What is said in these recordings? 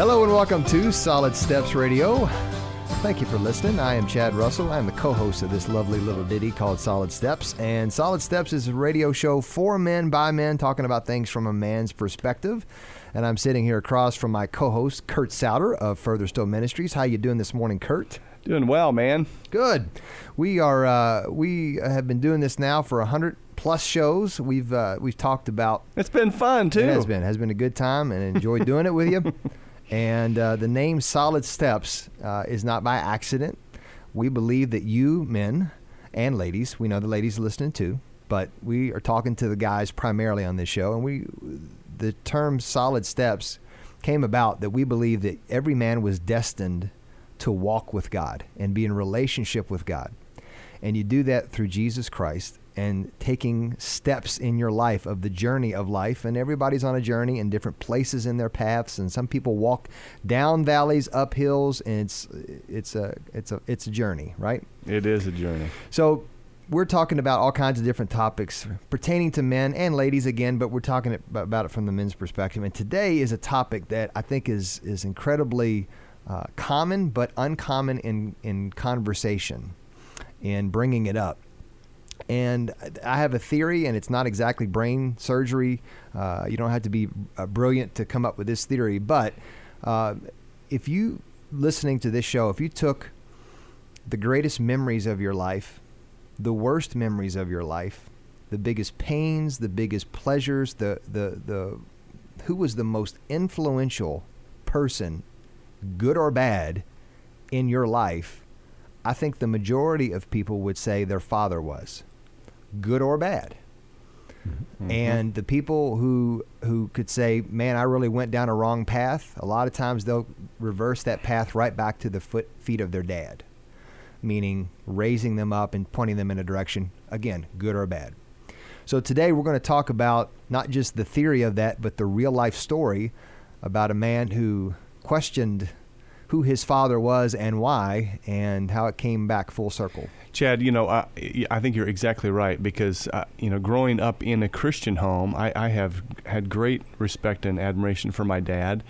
Hello and welcome to Solid Steps Radio. Thank you for listening. I am Chad Russell. I'm the co host of this lovely little ditty called Solid Steps. And Solid Steps is a radio show for men by men, talking about things from a man's perspective. And I'm sitting here across from my co host, Kurt Souter of Further Still Ministries. How you doing this morning, Kurt? Doing well, man. Good. We are uh, we have been doing this now for a hundred plus shows. We've uh, we've talked about. It's been fun too. It has been has been a good time and enjoyed doing it with you. And uh, the name Solid Steps uh, is not by accident. We believe that you men and ladies, we know the ladies listening too, but we are talking to the guys primarily on this show, and we the term Solid Steps came about that we believe that every man was destined to walk with God and be in relationship with God. And you do that through Jesus Christ and taking steps in your life of the journey of life. And everybody's on a journey in different places in their paths. And some people walk down valleys, up hills, and it's it's a it's a it's a journey, right? It is a journey. So we're talking about all kinds of different topics pertaining to men and ladies again, but we're talking about it from the men's perspective. And today is a topic that I think is is incredibly uh, common but uncommon in in conversation and bringing it up. And I have a theory, and it's not exactly brain surgery. Uh, you don't have to be uh, brilliant to come up with this theory. But uh, if you, listening to this show, if you took the greatest memories of your life, the worst memories of your life, the biggest pains, the biggest pleasures, the, the, the, who was the most influential person, good or bad, in your life, I think the majority of people would say their father was good or bad. Mm-hmm. And the people who who could say, "Man, I really went down a wrong path," a lot of times they'll reverse that path right back to the foot feet of their dad, meaning raising them up and pointing them in a direction again, good or bad. So today we're going to talk about not just the theory of that, but the real life story about a man who questioned who his father was and why, and how it came back full circle. Chad, you know, I, I think you're exactly right because, uh, you know, growing up in a Christian home, I, I have had great respect and admiration for my dad.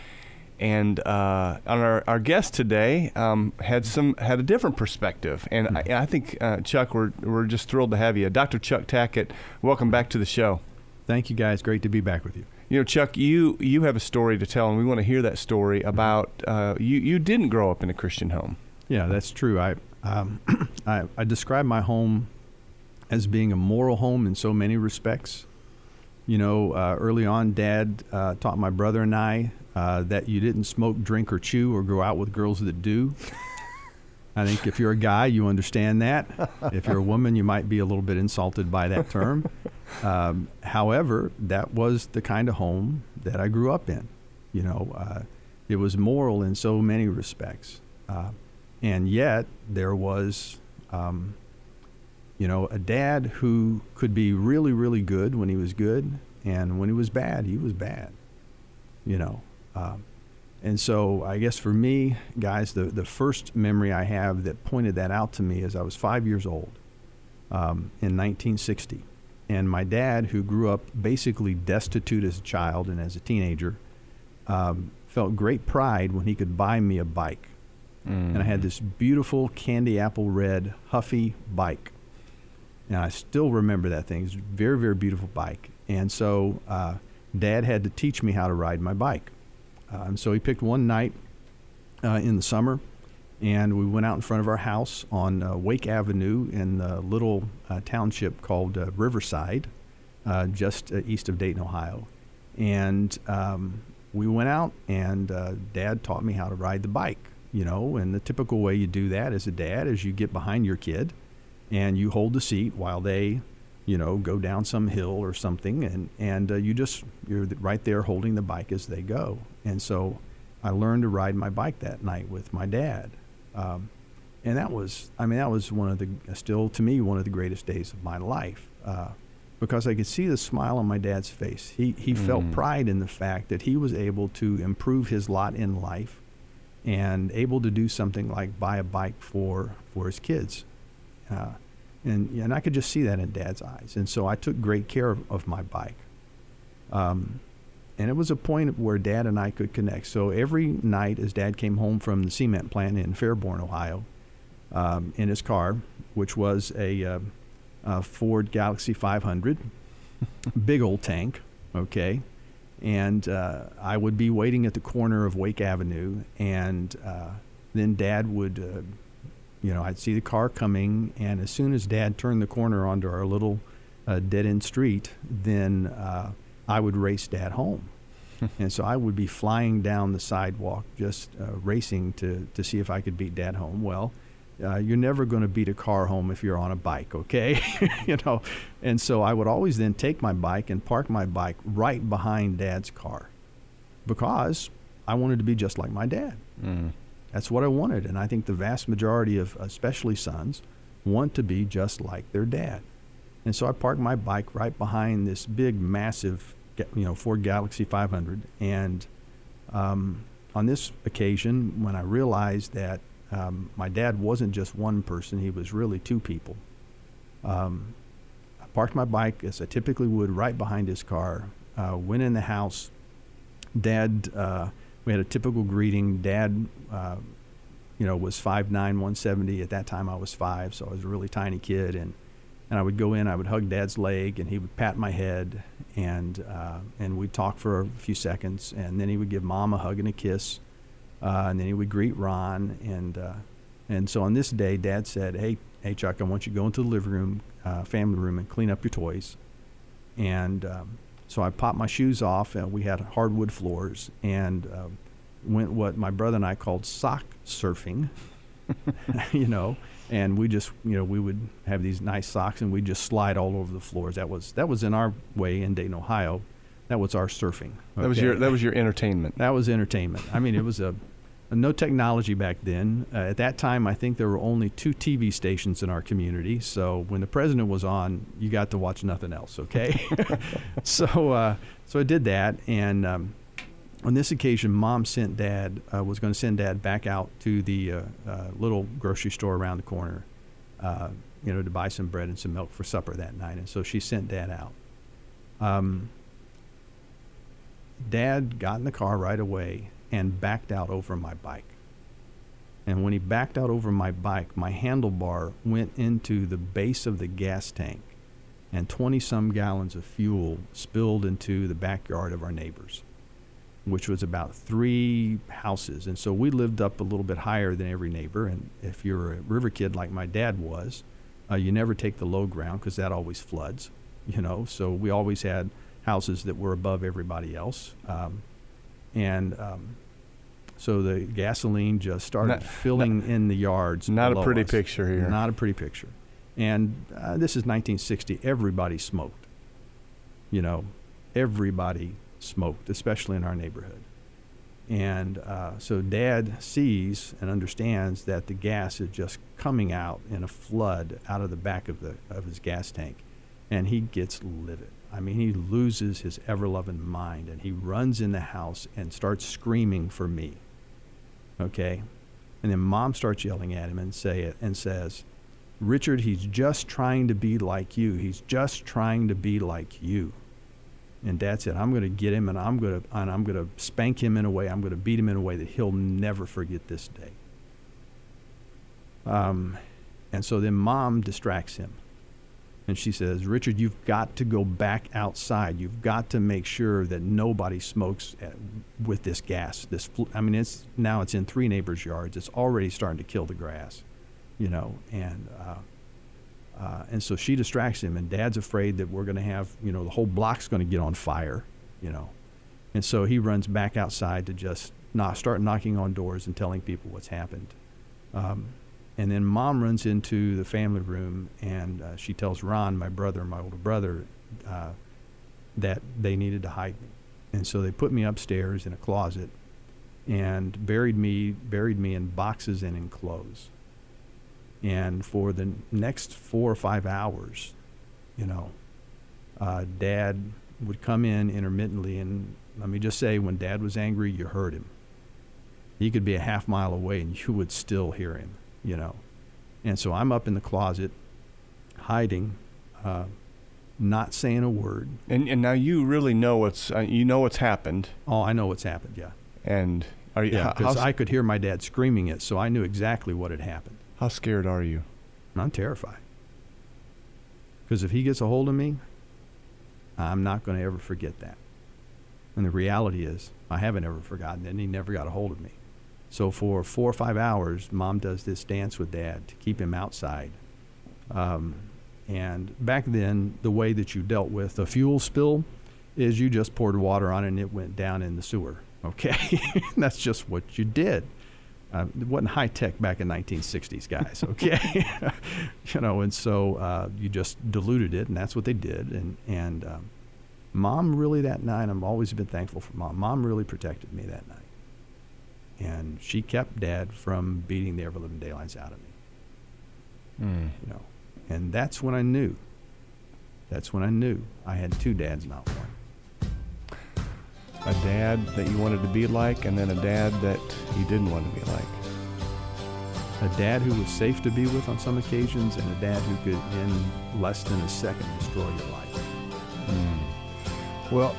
And uh, our, our guest today um, had some had a different perspective, and I, I think uh, Chuck, we're we're just thrilled to have you, Dr. Chuck Tackett. Welcome back to the show. Thank you, guys. Great to be back with you. You know, Chuck, you you have a story to tell, and we want to hear that story about uh, you. You didn't grow up in a Christian home. Yeah, that's true. I um, I, I describe my home as being a moral home in so many respects. You know, uh, early on, Dad uh, taught my brother and I uh, that you didn't smoke, drink, or chew, or go out with girls that do. I think if you're a guy, you understand that. If you're a woman, you might be a little bit insulted by that term. Um, however, that was the kind of home that I grew up in. You know, uh, it was moral in so many respects. Uh, and yet, there was, um, you know, a dad who could be really, really good when he was good, and when he was bad, he was bad. You know, um, and so I guess for me, guys, the the first memory I have that pointed that out to me is I was five years old um, in 1960, and my dad, who grew up basically destitute as a child and as a teenager, um, felt great pride when he could buy me a bike. Mm. And I had this beautiful candy apple red Huffy bike. And I still remember that thing. It's a very, very beautiful bike. And so uh, Dad had to teach me how to ride my bike. Uh, and so he picked one night uh, in the summer, and we went out in front of our house on uh, Wake Avenue in a little uh, township called uh, Riverside, just east of Dayton, Ohio. And um, we went out, and Dad taught me how to ride the bike you know, and the typical way you do that as a dad is you get behind your kid and you hold the seat while they, you know, go down some hill or something, and and uh, you just you're right there holding the bike as they go. And so, I learned to ride my bike that night with my dad, um, and that was, I mean, that was one of the still to me one of the greatest days of my life. Uh, because I could see the smile on my dad's face. He, he mm. felt pride in the fact that he was able to improve his lot in life and able to do something like buy a bike for for his kids. Uh, and and I could just see that in Dad's eyes, and so I took great care of, of my bike. Um, and it was a point where Dad and I could connect. So every night, as Dad came home from the cement plant in Fairborn, Ohio, um, in his car, which was a, uh, a Ford Galaxie 500, big old tank, okay. And uh, I would be waiting at the corner of Wake Avenue, and uh, then Dad would, uh, you know, I'd see the car coming, and as soon as Dad turned the corner onto our little uh, dead end street, then uh, I would race Dad home. and so I would be flying down the sidewalk, just uh, racing to, to see if I could beat Dad home. Well, uh, you're never going to beat a car home if you're on a bike, okay? you know, and so I would always then take my bike and park my bike right behind Dad's car, because I wanted to be just like my dad. Mm. That's what I wanted, and I think the vast majority of, especially sons, want to be just like their dad. And so I parked my bike right behind this big, massive, you know, Ford Galaxie 500. And um, on this occasion, when I realized that um, my dad wasn't just one person, he was really two people. Um, I parked my bike as I typically would right behind his car, uh, went in the house. Dad, uh, we had a typical greeting. Dad, uh, you know, was 5'9, 170. At that time, I was five, so I was a really tiny kid. And, and I would go in, I would hug Dad's leg, and he would pat my head, and, uh, and we'd talk for a few seconds. And then he would give Mom a hug and a kiss uh, and then he would greet Ron, and uh, and so on this day, Dad said, "Hey, hey, Chuck, I want you to go into the living room, uh, family room, and clean up your toys." And um, so I popped my shoes off, and we had hardwood floors, and uh, went what my brother and I called sock surfing. you know, and we just, you know, we would have these nice socks, and we'd just slide all over the floors. That was that was in our way in Dayton, Ohio. That was our surfing. Okay? That was your that was your entertainment. That was entertainment. I mean, it was a no technology back then. Uh, at that time, I think there were only two TV stations in our community. So when the president was on, you got to watch nothing else. Okay, so uh, so I did that, and um, on this occasion, Mom sent Dad uh, was going to send Dad back out to the uh, uh, little grocery store around the corner, uh, you know, to buy some bread and some milk for supper that night, and so she sent Dad out. Um, Dad got in the car right away and backed out over my bike. And when he backed out over my bike, my handlebar went into the base of the gas tank, and 20 some gallons of fuel spilled into the backyard of our neighbors, which was about three houses. And so we lived up a little bit higher than every neighbor. And if you're a river kid like my dad was, uh, you never take the low ground because that always floods, you know. So we always had houses that were above everybody else. Um, and um, so the gasoline just started not, filling not, in the yards. Not a pretty us. picture here. Not a pretty picture. And uh, this is 1960. Everybody smoked. You know, everybody smoked, especially in our neighborhood. And uh, so dad sees and understands that the gas is just coming out in a flood out of the back of, the, of his gas tank. And he gets livid. I mean, he loses his ever loving mind and he runs in the house and starts screaming for me. Okay? And then mom starts yelling at him and say it and says, Richard, he's just trying to be like you. He's just trying to be like you. And dad said, I'm going to get him and I'm going to and I'm going to spank him in a way, I'm going to beat him in a way that he'll never forget this day. Um, and so then mom distracts him and she says, Richard, you've got to go back outside. You've got to make sure that nobody smokes at, with this gas. This, I mean, it's now it's in three neighbors' yards. It's already starting to kill the grass, you know. And uh, uh, and so she distracts him, and Dad's afraid that we're going to have, you know, the whole block's going to get on fire, you know. And so he runs back outside to just not start knocking on doors and telling people what's happened. Um, and then mom runs into the family room and uh, she tells Ron, my brother, my older brother, uh, that they needed to hide me. And so they put me upstairs in a closet and buried me buried me in boxes and in clothes. And for the next four or five hours, you know, uh, Dad would come in intermittently, and let me just say, when Dad was angry, you heard him. He could be a half mile away, and you would still hear him you know. And so I'm up in the closet, hiding, uh, not saying a word. And and now you really know what's uh, you know what's happened. Oh, I know what's happened. Yeah. And are you? Yeah, how, because I could hear my dad screaming it, so I knew exactly what had happened. How scared are you? I'm terrified. Because if he gets a hold of me, I'm not going to ever forget that. And the reality is, I haven't ever forgotten and he never got a hold of me. So for four or five hours, mom does this dance with dad to keep him outside. Um, and back then, the way that you dealt with a fuel spill is you just poured water on it and it went down in the sewer. Okay, that's just what you did. Uh, it wasn't high tech back in 1960s, guys. Okay, you know, and so uh, you just diluted it, and that's what they did. And and um, mom really that night, I've always been thankful for mom. Mom really protected me that night, and she kept dad from beating the ever living daylights out of me. Mm. You know, and that's when I knew. That's when I knew I had two dads, not one. A dad that you wanted to be like, and then a dad that you didn't want to be like. A dad who was safe to be with on some occasions, and a dad who could, in less than a second, destroy your life. Well,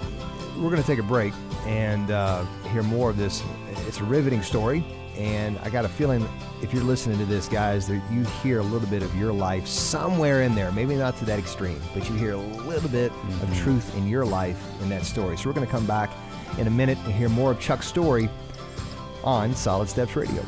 we're going to take a break and uh, hear more of this. It's a riveting story, and I got a feeling if you're listening to this, guys, that you hear a little bit of your life somewhere in there. Maybe not to that extreme, but you hear a little bit of truth in your life in that story. So we're going to come back in a minute and hear more of Chuck's story on Solid Steps Radio.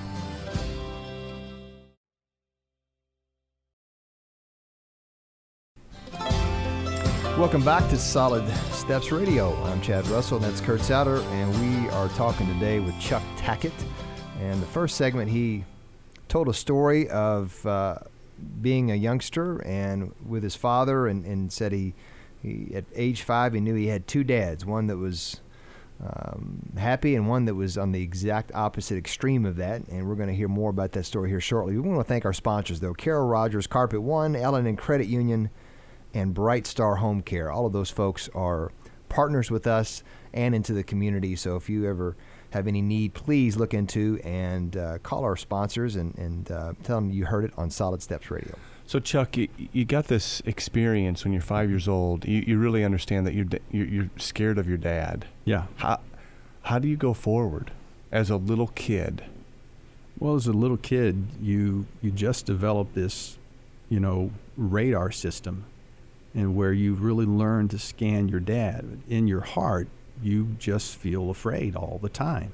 Welcome back to Solid Steps Radio. I'm Chad Russell, and that's Kurt Souter, and we are talking today with Chuck Tackett. And the first segment, he told a story of uh, being a youngster and with his father, and, and said he, he at age five he knew he had two dads, one that was um, happy and one that was on the exact opposite extreme of that. And we're going to hear more about that story here shortly. We want to thank our sponsors, though Carol Rogers, Carpet One, Ellen and Credit Union, and Bright Star Home Care. All of those folks are partners with us and into the community. So if you ever have any need, please look into and uh, call our sponsors and, and uh, tell them you heard it on Solid Steps Radio. So Chuck, you, you got this experience when you're five years old. You, you really understand that you're, you're you're scared of your dad. Yeah. How how do you go forward as a little kid? Well, as a little kid, you you just develop this, you know, radar system, and where you really learn to scan your dad. In your heart, you just feel afraid all the time,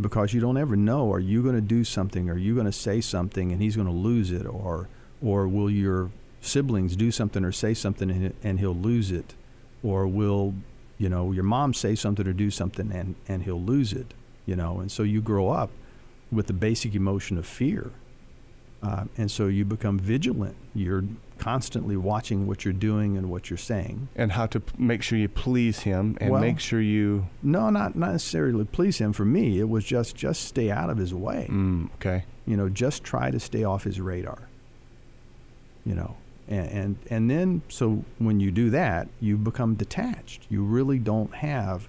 because you don't ever know: are you going to do something? Are you going to say something, and he's going to lose it, or or will your siblings do something or say something and, and he'll lose it, or will you know your mom say something or do something and and he'll lose it, you know, and so you grow up with the basic emotion of fear. Uh, and so you become vigilant. You're constantly watching what you're doing and what you're saying. And how to p- make sure you please him and Well- make sure you. No, not not necessarily please him. For me, it was just just stay out of his way. Mm, okay. You know, just try to stay off his radar. You know, and, and and then so when you do that, you become detached. You really don't have,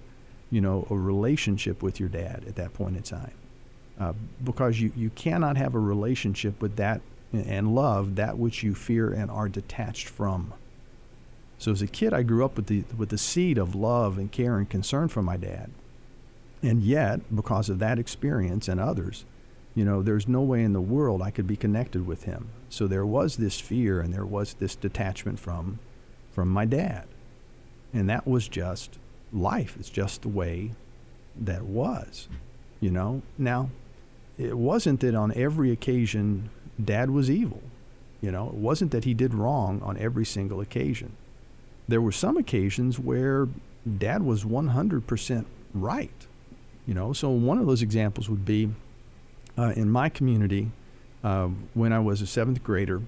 you know, a relationship with your dad at that point in time, uh, because you you cannot have a relationship with that and love that which you fear and are detached from. So as a kid, I grew up with the with the seed of love and care and concern for my dad, and yet because of that experience and others, you know, there's no way in the world I could be connected with him. So there was this fear and there was this detachment from from my dad. And that was just life. It's just the way that was. You know? Now, it wasn't that on every occasion dad was evil. You know, it wasn't that he did wrong on every single occasion. There were some occasions where dad was 100% right. You know, so one of those examples would be uh, in my community, uh, when I was a seventh grader,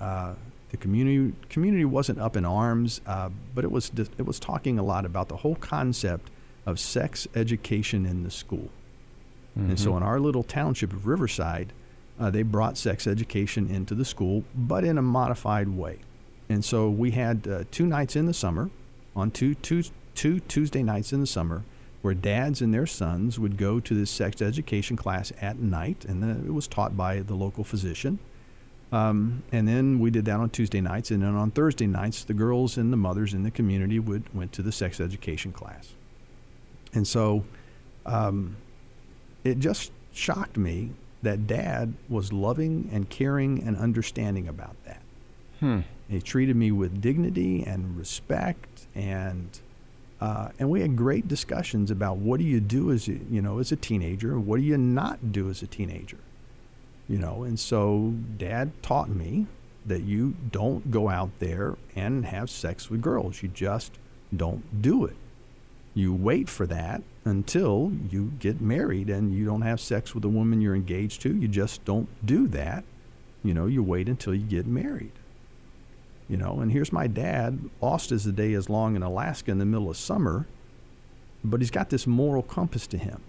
uh, the community community wasn't up in arms, uh, but it was it was talking a lot about the whole concept of sex education in the school. And so in our little township of Riverside, uh, they brought sex education into the school, but in a modified way. And so we had uh, two nights in the summer, on two, two, two Tuesday nights in the summer, where dads and their sons would go to this sex education class at night, and then it was taught by the local physician. Um, and then we did that on Tuesday nights, and then on Thursday nights, the girls and the mothers in the community would went to the sex education class. And so, um, it just shocked me that Dad was loving and caring and understanding about that. Hmm. He treated me with dignity and respect, and uh, and we had great discussions about what do you do as a, you know as a teenager, what do you not do as a teenager, you know. And so Dad taught me that you don't go out there and have sex with girls. You just don't do it. You wait for that until you get married and you don't have sex with the woman you're engaged to. You just don't do that. You know, you wait until you get married. You know, and here's my dad, lost as the day is long in Alaska in the middle of summer, but he's got this moral compass to him.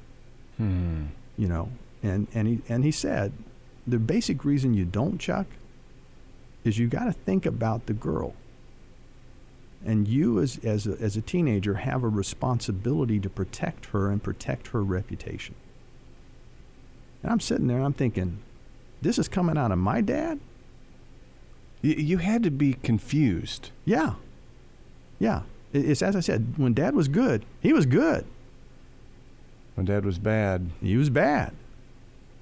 Hmm. You know, and and he and he said, the basic reason you don't, Chuck, is you got to think about the girl. And you, as as a, as a teenager, have a responsibility to protect her and protect her reputation. And I'm sitting there and I'm thinking, this is coming out of my dad. You, you had to be confused. Yeah. Yeah. It's as I said, when dad was good, he was good. When Dad was bad, He was bad.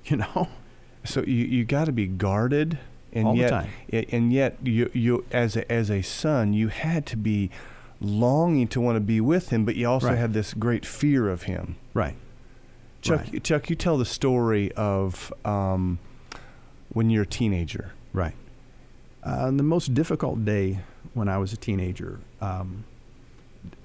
You know? so you you got to be guarded, and All the yet time. and yet you you as a, as a son you had to be longing to want to be with him, but you also Right. had this great fear of him. Right. Chuck, Right. Chuck, you tell the story of um, when you're a teenager. Right. Uh, the most difficult day when I was a teenager um,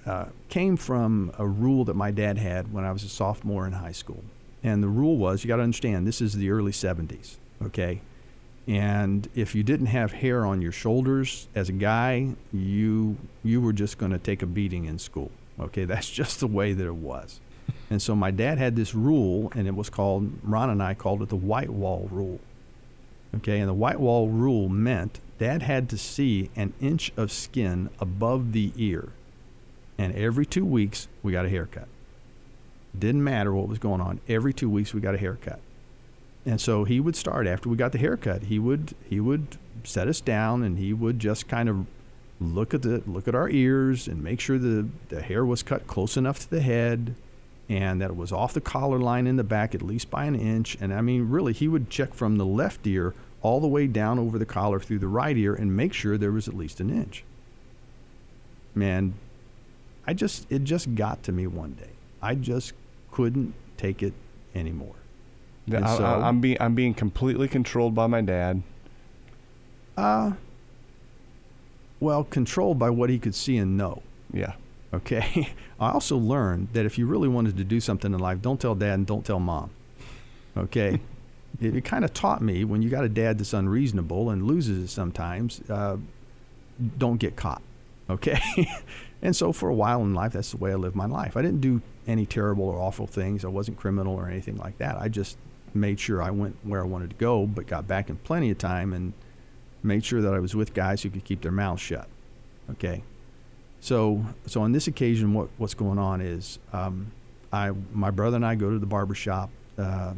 uh, came from a rule that my dad had when I was a sophomore in high school. And the rule was you got to understand, this is the early 70s, okay? And if you didn't have hair on your shoulders as a guy, you, you were just going to take a beating in school, okay? That's just the way that it was. And so my dad had this rule, and it was called, Ron and I called it the white wall rule. Okay, and the white wall rule meant dad had to see an inch of skin above the ear. And every two weeks, we got a haircut. Didn't matter what was going on. Every two weeks, we got a haircut. And so he would start after we got the haircut. He would he would set us down and he would just kind of look at the look at our ears and make sure the the hair was cut close enough to the head and that it was off the collar line in the back at least by an inch. And I mean, really, he would check from the left ear all the way down over the collar through the right ear and make sure there was at least an inch. Man, I just, it just got to me one day. I just couldn't take it anymore. And I, so- I'm being I'm being completely controlled by my dad. Uh, well, controlled by what he could see and know. Yeah. Okay. I also learned that if you really wanted to do something in life, don't tell dad and don't tell mom. Okay. it it kind of taught me when you got a dad that's unreasonable and loses it sometimes, uh, don't get caught. Okay. and so for a while in life, that's the way I lived my life. I didn't do any terrible or awful things. I wasn't criminal or anything like that. I just made sure I went where I wanted to go, but got back in plenty of time and made sure that I was with guys who could keep their mouths shut. Okay. So, so on this occasion, what, what's going on is um, I, my brother and I go to the barber shop. Uh,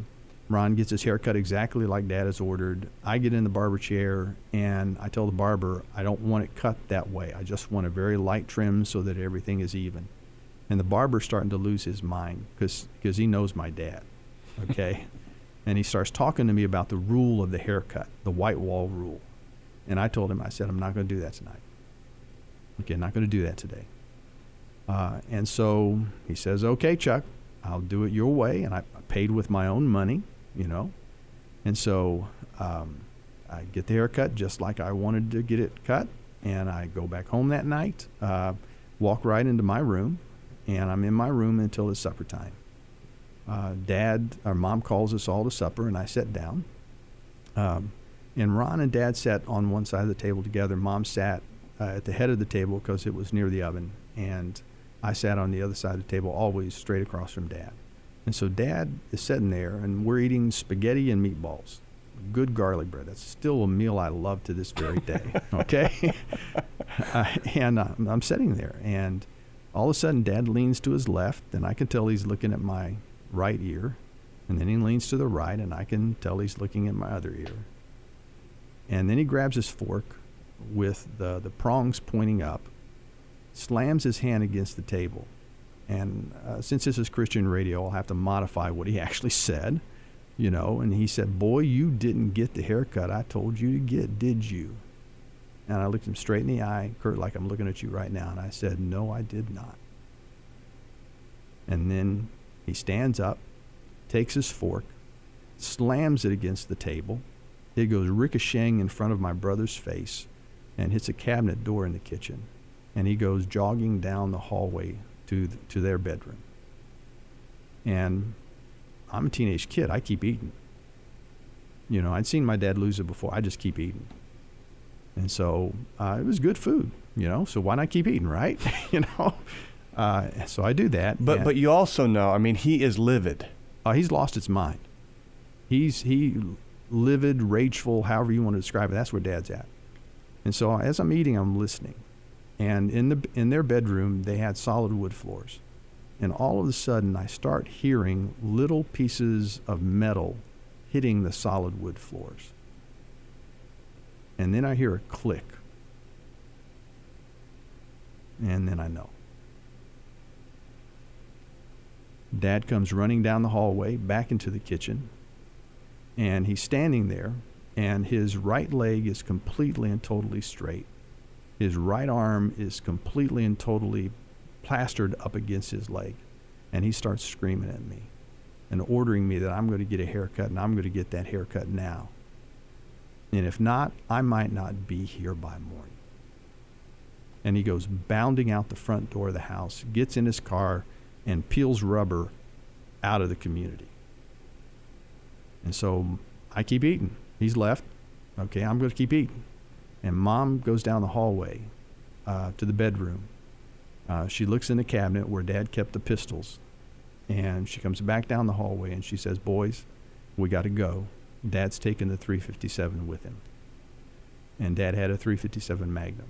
Ron gets his hair cut exactly like Dad has ordered. I get in the barber chair and I tell the barber I don't want it cut that way. I just want a very light trim so that everything is even. And the barber's starting to lose his mind because he knows my dad. Okay. and he starts talking to me about the rule of the haircut, the white wall rule. And I told him, I said, I'm not going to do that tonight. Okay, not going to do that today. Uh, and so he says, okay, Chuck, I'll do it your way. And I paid with my own money, you know. And so um, I get the haircut just like I wanted to get it cut. And I go back home that night, uh, walk right into my room, and I'm in my room until it's supper time. Uh, Dad, or mom calls us all to supper, and I sit down. Um, and Ron and Dad sat on one side of the table together. Mom sat uh, at the head of the table because it was near the oven, and I sat on the other side of the table, always straight across from Dad. And so Dad is sitting there, and we're eating spaghetti and meatballs. Good garlic bread. That's still a meal I love to this very day. Okay, uh, and uh, I'm sitting there, and all of a sudden, Dad leans to his left, and I can tell he's looking at my right ear, and then he leans to the right, and I can tell he's looking at my other ear. And then he grabs his fork with the, the prongs pointing up, slams his hand against the table. And uh, since this is Christian radio, I'll have to modify what he actually said, you know. And he said, Boy, you didn't get the haircut I told you to get, did you? And I looked him straight in the eye, Kurt, like I'm looking at you right now. And I said, No, I did not. And then he stands up, takes his fork, slams it against the table. It goes ricocheting in front of my brother's face and hits a cabinet door in the kitchen. And he goes jogging down the hallway to, th- to their bedroom. And I'm a teenage kid. I keep eating. You know, I'd seen my dad lose it before. I just keep eating. And so uh, it was good food, you know, so why not keep eating, right? you know? Uh, so I do that. But but you also know, I mean, he is livid. uh, he's lost his mind. He's he livid, rageful, however you want to describe it. That's where Dad's at. And so as I'm eating, I'm listening, and in the in their bedroom they had solid wood floors, and all of a sudden I start hearing little pieces of metal hitting the solid wood floors, and then I hear a click, and then I know. Dad comes running down the hallway back into the kitchen, and he's standing there, and his right leg is completely and totally straight. His right arm is completely and totally plastered up against his leg, and he starts screaming at me and ordering me that I'm going to get a haircut and I'm going to get that haircut now. And if not, I might not be here by morning. And he goes bounding out the front door of the house, gets in his car, and peels rubber out of the community. And so I keep eating. He's left. Okay, I'm going to keep eating. And mom goes down the hallway uh, to the bedroom. Uh, she looks in the cabinet where dad kept the pistols. And she comes back down the hallway and she says, Boys, we got to go. Dad's taking the 357 with him. And dad had a 357 Magnum.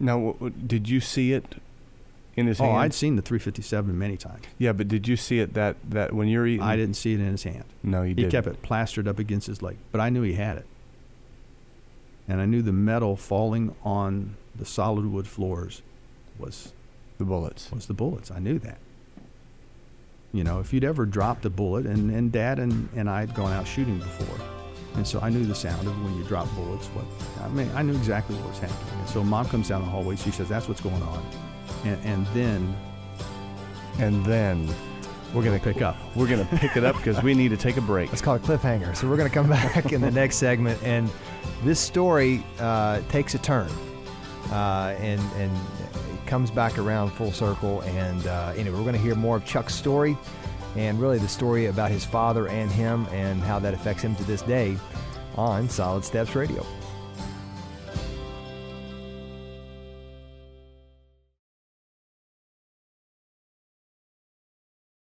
Now, w- w- did you see it in his Oh, hand? Oh, I'd seen the 357 many times. yeah, but did you see it that that when you're eating? I didn't see it in his hand. No, you He didn't. He kept it plastered up against his leg, but I knew he had it. And I knew the metal falling on the solid wood floors was The bullets. was the bullets. I knew that. You know, if you'd ever dropped a bullet, and, and Dad and, and I had gone out shooting before, and so I knew the sound of when you drop bullets. What I mean, I knew exactly what was happening. And so Mom comes down the hallway. She says, "That's what's going on," and and then And then we're gonna pick up. We're gonna pick it up because we need to take a break. Let's call it cliffhanger. So we're to come back in the next segment, and this story uh, takes a turn, uh, and and it comes back around full circle. And uh, anyway, we're to hear more of Chuck's story, and really the story about his father and him, and how that affects him to this day, on Solid Steps Radio.